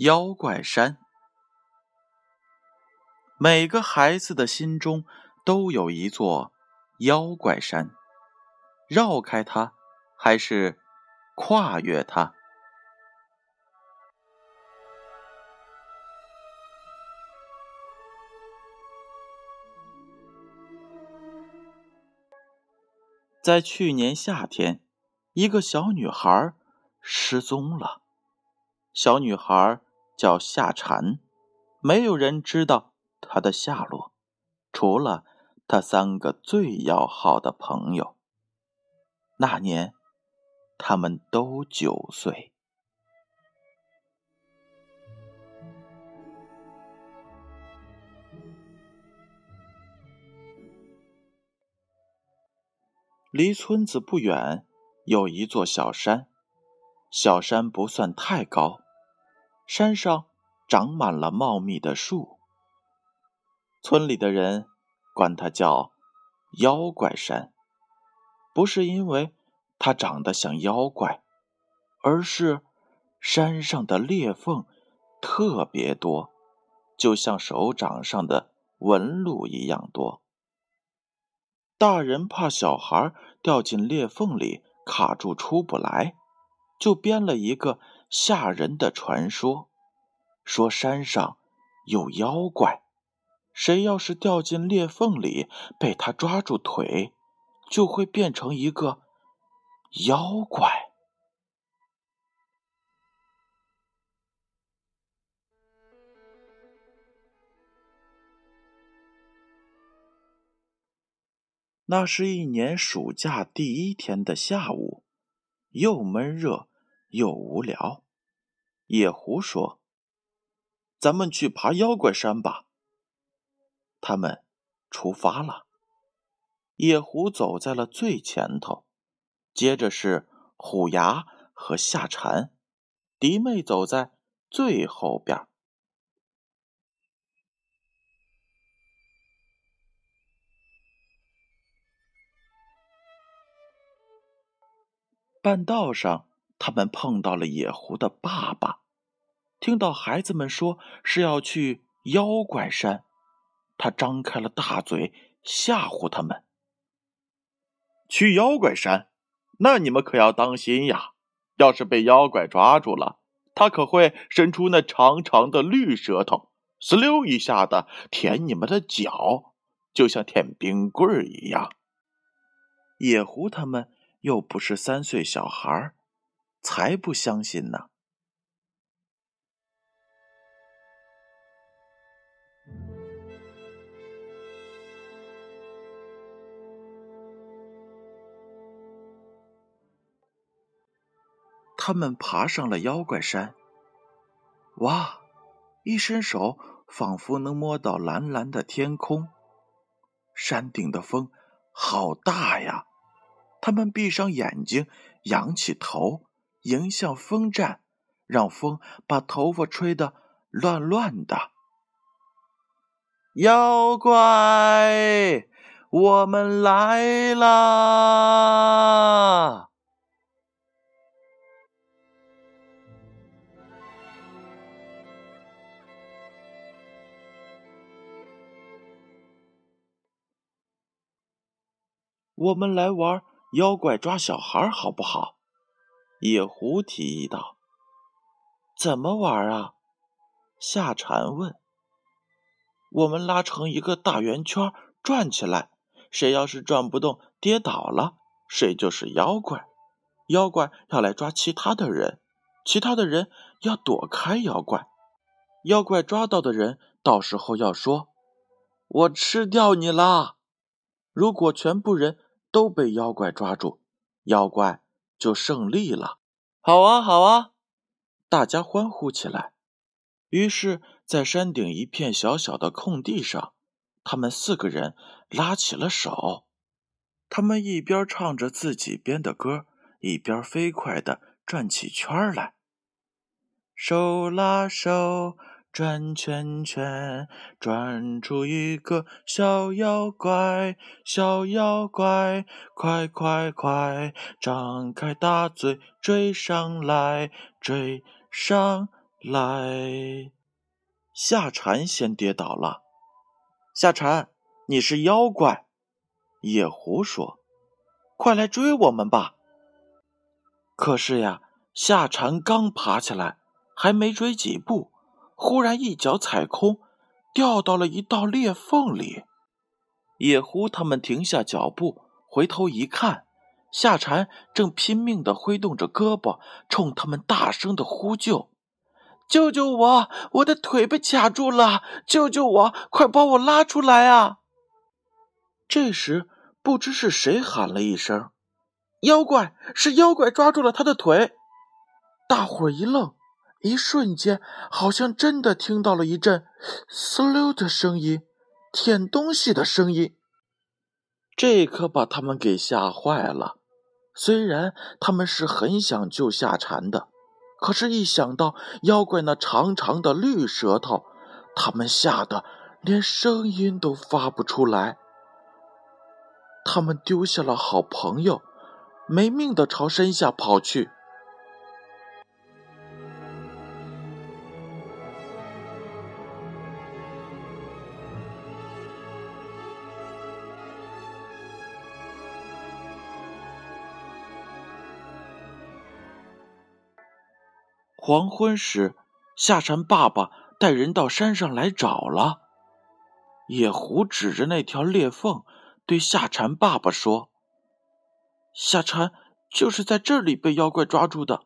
妖怪山。每个孩子的心中都有一座妖怪山，绕开它，还是跨越它？在去年夏天，一个小女孩失踪了。小女孩叫夏蝉，没有人知道他的下落，除了他三个最要好的朋友。那年，他们都九岁。离村子不远，有一座小山。小山不算太高，山上长满了茂密的树。村里的人管它叫“妖怪山”，不是因为它长得像妖怪，而是山上的裂缝特别多，就像手掌上的纹路一样多。大人怕小孩掉进裂缝里卡住出不来，就编了一个吓人的传说，说山上有妖怪，谁要是掉进裂缝里被他抓住腿，就会变成一个妖怪。那是一年暑假第一天的下午，又闷热又无聊。野狐说：“咱们去爬妖怪山吧。”他们出发了。野狐走在了最前头，接着是虎牙和夏蝉，迪妹走在最后边。半道上，他们碰到了野狐的爸爸。听到孩子们说是要去妖怪山，他张开了大嘴吓唬他们：“去妖怪山，那你们可要当心呀！要是被妖怪抓住了，他可会伸出那长长的绿舌头，呲溜一下的舔你们的脚，就像舔冰棍一样。”野狐他们。又不是三岁小孩才不相信呢。他们爬上了妖怪山，哇！一伸手，仿佛能摸到蓝蓝的天空。山顶的风好大呀！他们闭上眼睛，仰起头，迎向风站，让风把头发吹得乱乱的。妖怪，我们来啦！我们来玩。妖怪抓小孩好不好？野狐提议道。怎么玩啊？夏蝉问。我们拉成一个大圆圈，转起来，谁要是转不动，跌倒了，谁就是妖怪。妖怪要来抓其他的人，其他的人要躲开妖怪。妖怪抓到的人，到时候要说：“我吃掉你啦！”如果全部人。都被妖怪抓住，妖怪就胜利了。好啊，好啊！大家欢呼起来。于是，在山顶一片小小的空地上，他们四个人拉起了手。他们一边唱着自己编的歌，一边飞快地转起圈来。手拉手。转圈圈，转出一个小妖怪，小妖怪，快快快，张开大嘴追上来，追上来，夏蝉先跌倒了。夏蝉，你是妖怪。野狐说：“快来追我们吧！”可是呀，夏蝉刚爬起来，还没追几步，忽然一脚踩空，掉到了一道裂缝里。野狐他们停下脚步，回头一看，夏蝉正拼命的挥动着胳膊，冲他们大声的呼救。救救我！我的腿被卡住了！救救我！快把我拉出来啊！这时，不知是谁喊了一声：“妖怪！是妖怪抓住了他的腿！”大伙一愣，一瞬间，好像真的听到了一阵“嗖溜”的声音，舔东西的声音。这可把他们给吓坏了。虽然他们是很想救夏蝉的。可是，一想到妖怪那长长的绿舌头，他们吓得连声音都发不出来。他们丢下了好朋友，没命的朝山下跑去。黄昏时，夏蝉爸爸带人到山上来找了。野狐指着那条裂缝，对夏蝉爸爸说：“夏蝉就是在这里被妖怪抓住的。”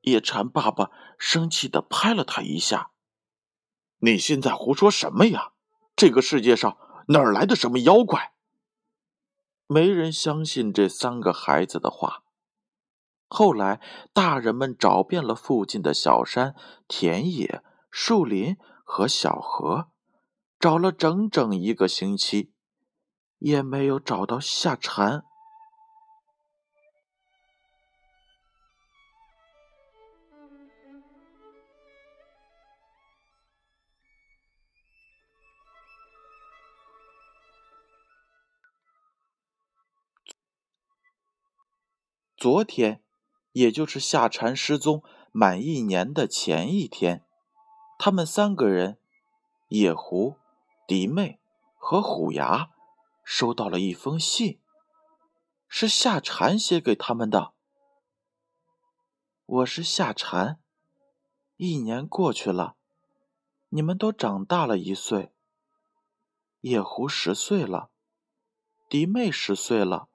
野蝉爸爸生气的拍了他一下：“你现在胡说什么呀？这个世界上哪来的什么妖怪？”没人相信这三个孩子的话。后来，大人们找遍了附近的小山、田野、树林和小河，找了整整一个星期，也没有找到夏蝉。昨天。也就是夏蝉失踪满一年的前一天，他们三个人——野狐、迪妹和虎牙——收到了一封信，是夏蝉写给他们的。我是夏蝉，一年过去了，你们都长大了一岁。野狐十岁了，迪妹十岁了，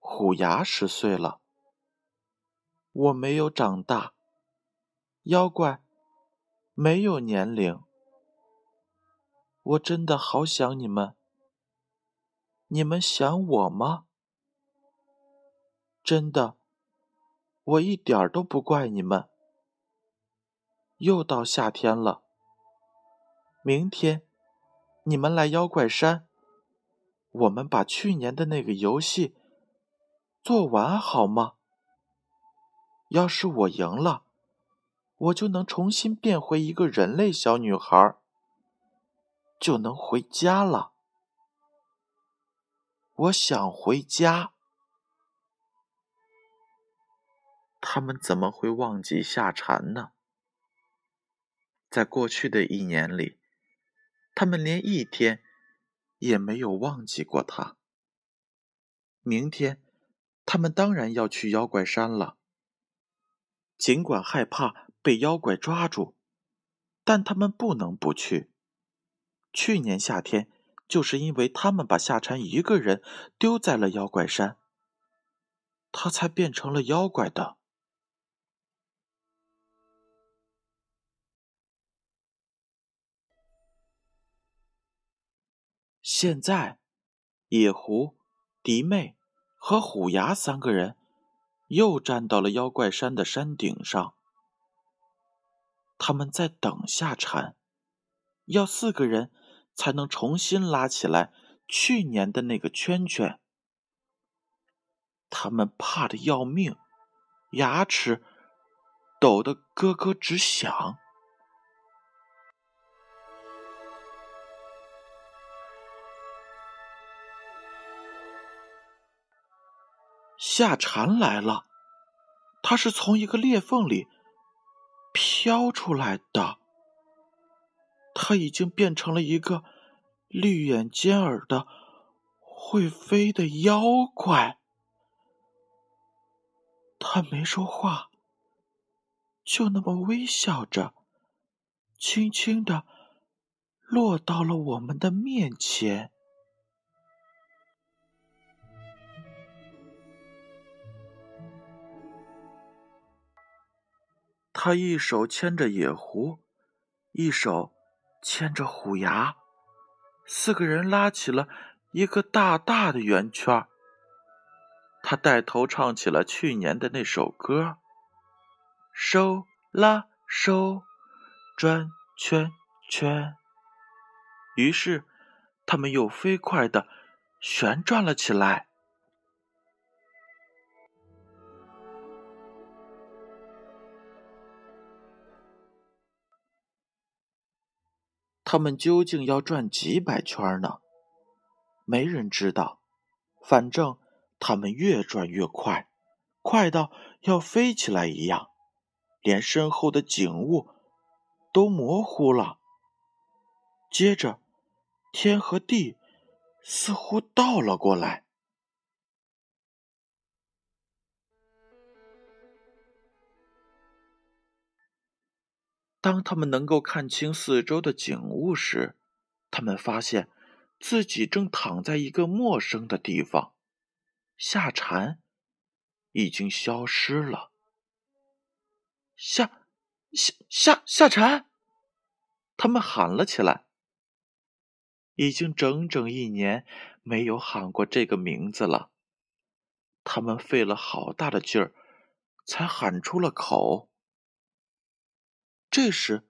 虎牙十岁了。我没有长大，妖怪没有年龄，我真的好想你们。你们想我吗？真的，我一点都不怪你们。又到夏天了，明天你们来妖怪山，我们把去年的那个游戏做完好吗？要是我赢了，我就能重新变回一个人类小女孩，就能回家了。我想回家。他们怎么会忘记夏蝉呢？在过去的一年里，他们连一天也没有忘记过他。明天，他们当然要去妖怪山了。尽管害怕被妖怪抓住，但他们不能不去。去年夏天，就是因为他们把夏蝉一个人丢在了妖怪山，他才变成了妖怪的。现在，野狐、迪妹和虎牙三个人。又站到了妖怪山的山顶上，他们在等下蝉，要四个人才能重新拉起来去年的那个圈圈。他们怕的要命，牙齿抖得咯咯直响。夏蝉来了，它是从一个裂缝里飘出来的。他已经变成了一个绿眼尖耳的、会飞的妖怪。他没说话，就那么微笑着，轻轻的落到了我们的面前。他一手牵着野狐，一手。牵着虎牙，四个人拉起了一个大大的圆圈。他带头唱起了去年的那首歌：“收啦收，转圈圈。”于是，他们又飞快的旋转了起来。他们究竟要转几百圈呢？没人知道。反正他们越转越快，快到要飞起来一样，连身后的景物都模糊了。接着，天和地似乎倒了过来。当他们能够看清四周的景物时，他们发现自己正躺在一个陌生的地方。夏蝉已经消失了。夏夏夏夏蝉，他们喊了起来。已经整整一年没有喊过这个名字了。他们费了好大的劲儿，才喊出了口。这时，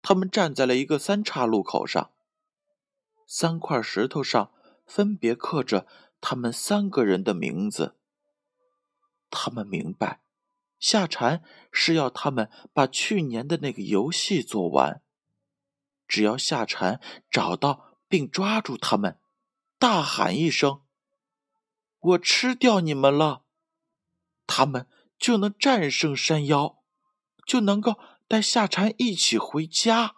他们站在了一个三岔路口上。三块石头上分别刻着他们三个人的名字。他们明白，夏蝉是要他们把去年的那个游戏做完。只要夏蝉找到并抓住他们，大喊一声：“我吃掉你们了！”他们就能战胜山妖，就能够。带夏蝉一起回家，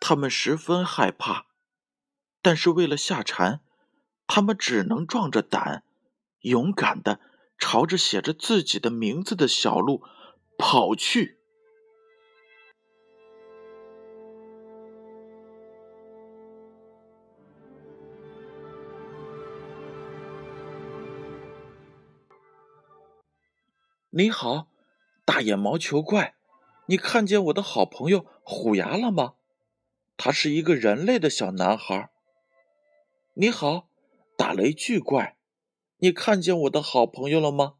他们十分害怕，但是为了夏蝉，他们只能壮着胆，勇敢的朝着写着自己的名字的小路跑去。你好，大眼毛球怪。你看见我的好朋友虎牙了吗？他是一个人类的小男孩。你好，打雷巨怪，你看见我的好朋友了吗？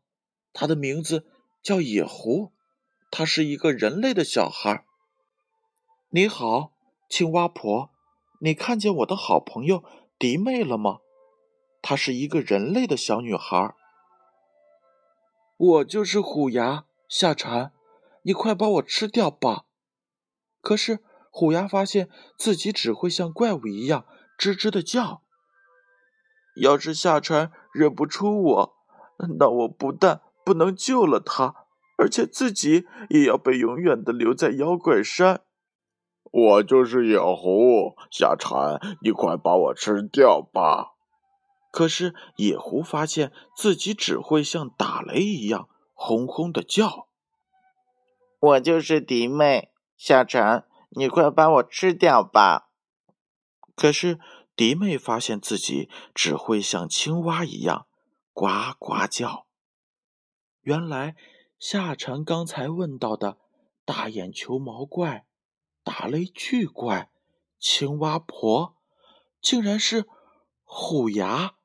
他的名字叫野狐，他是一个人类的小孩。你好，青蛙婆，你看见我的好朋友迪妹了吗？她是一个人类的小女孩。我就是虎牙夏蝉。你快把我吃掉吧！可是虎牙发现自己只会像怪物一样吱吱的叫。要是夏蝉认不出我，那我不但不能救了他，而且自己也要被永远的留在妖怪山。我就是野狐夏蝉，你快把我吃掉吧！可是野狐发现自己只会像打雷一样轰轰的叫。我就是迪妹，夏蝉，你快把我吃掉吧！可是迪妹发现自己只会像青蛙一样呱呱叫。原来夏蝉刚才问到的大眼球毛怪、打雷巨怪、青蛙婆，竟然是虎牙、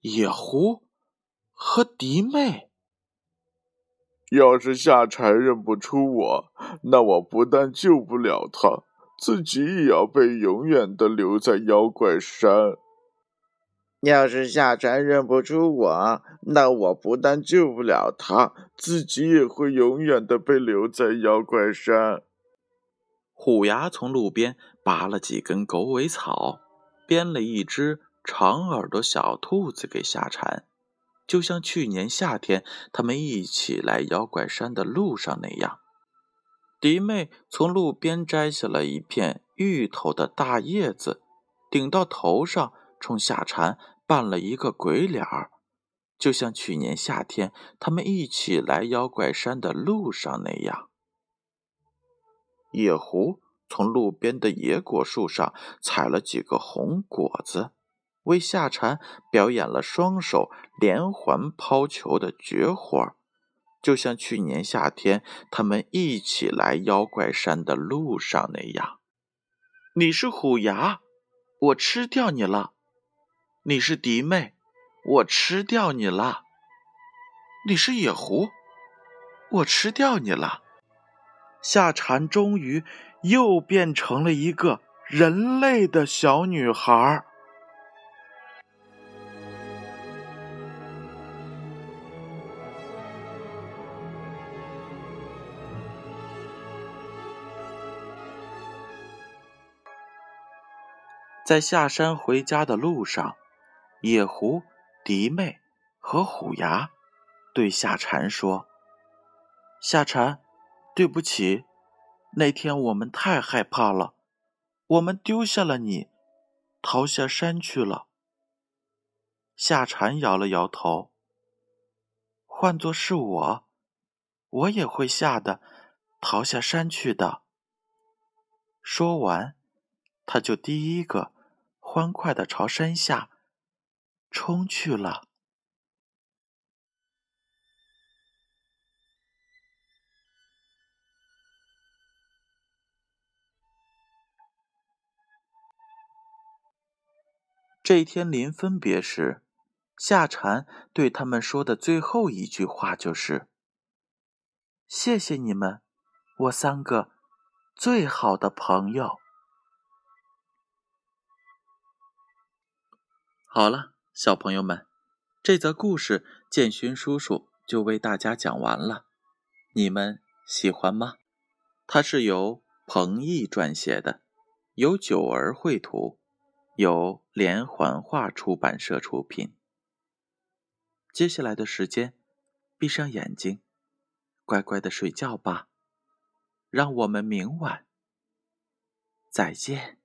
野狐和迪妹。要是夏蝉认不出我，那我不但救不了他，自己也要被永远的留在妖怪山。要是夏蝉认不出我，那我不但救不了他，自己也会永远的被留在妖怪山。虎牙从路边拔了几根狗尾草，编了一只长耳朵小兔子给夏蝉。就像去年夏天他们一起来妖怪山的路上那样，迪妹从路边摘下了一片芋头的大叶子，顶到头上，冲夏蝉扮了一个鬼脸儿，就像去年夏天他们一起来妖怪山的路上那样。野狐从路边的野果树上采了几个红果子，为夏蝉表演了双手连环抛球的绝活。就像去年夏天他们一起来妖怪山的路上那样，你是虎牙，我吃掉你了；你是迪妹，我吃掉你了；你是野狐，我吃掉你了。夏蝉终于又变成了一个人类的小女孩。在下山回家的路上，野狐、迪妹和虎牙对夏蝉说：“夏蝉，对不起，那天我们太害怕了，我们丢下了你，逃下山去了。”夏蝉摇了摇头：“换作是我，我也会吓得逃下山去的。”说完，他就第一个。欢快的朝山下冲去了。这一天临分别时，夏蝉对他们说的最后一句话就是：“谢谢你们，我三个最好的朋友。”好了，小朋友们，这则故事建勋叔叔就为大家讲完了。你们喜欢吗？它是由彭毅撰写的，由九儿绘图，由连环画出版社出品。接下来的时间，闭上眼睛，乖乖的睡觉吧。让我们明晚再见。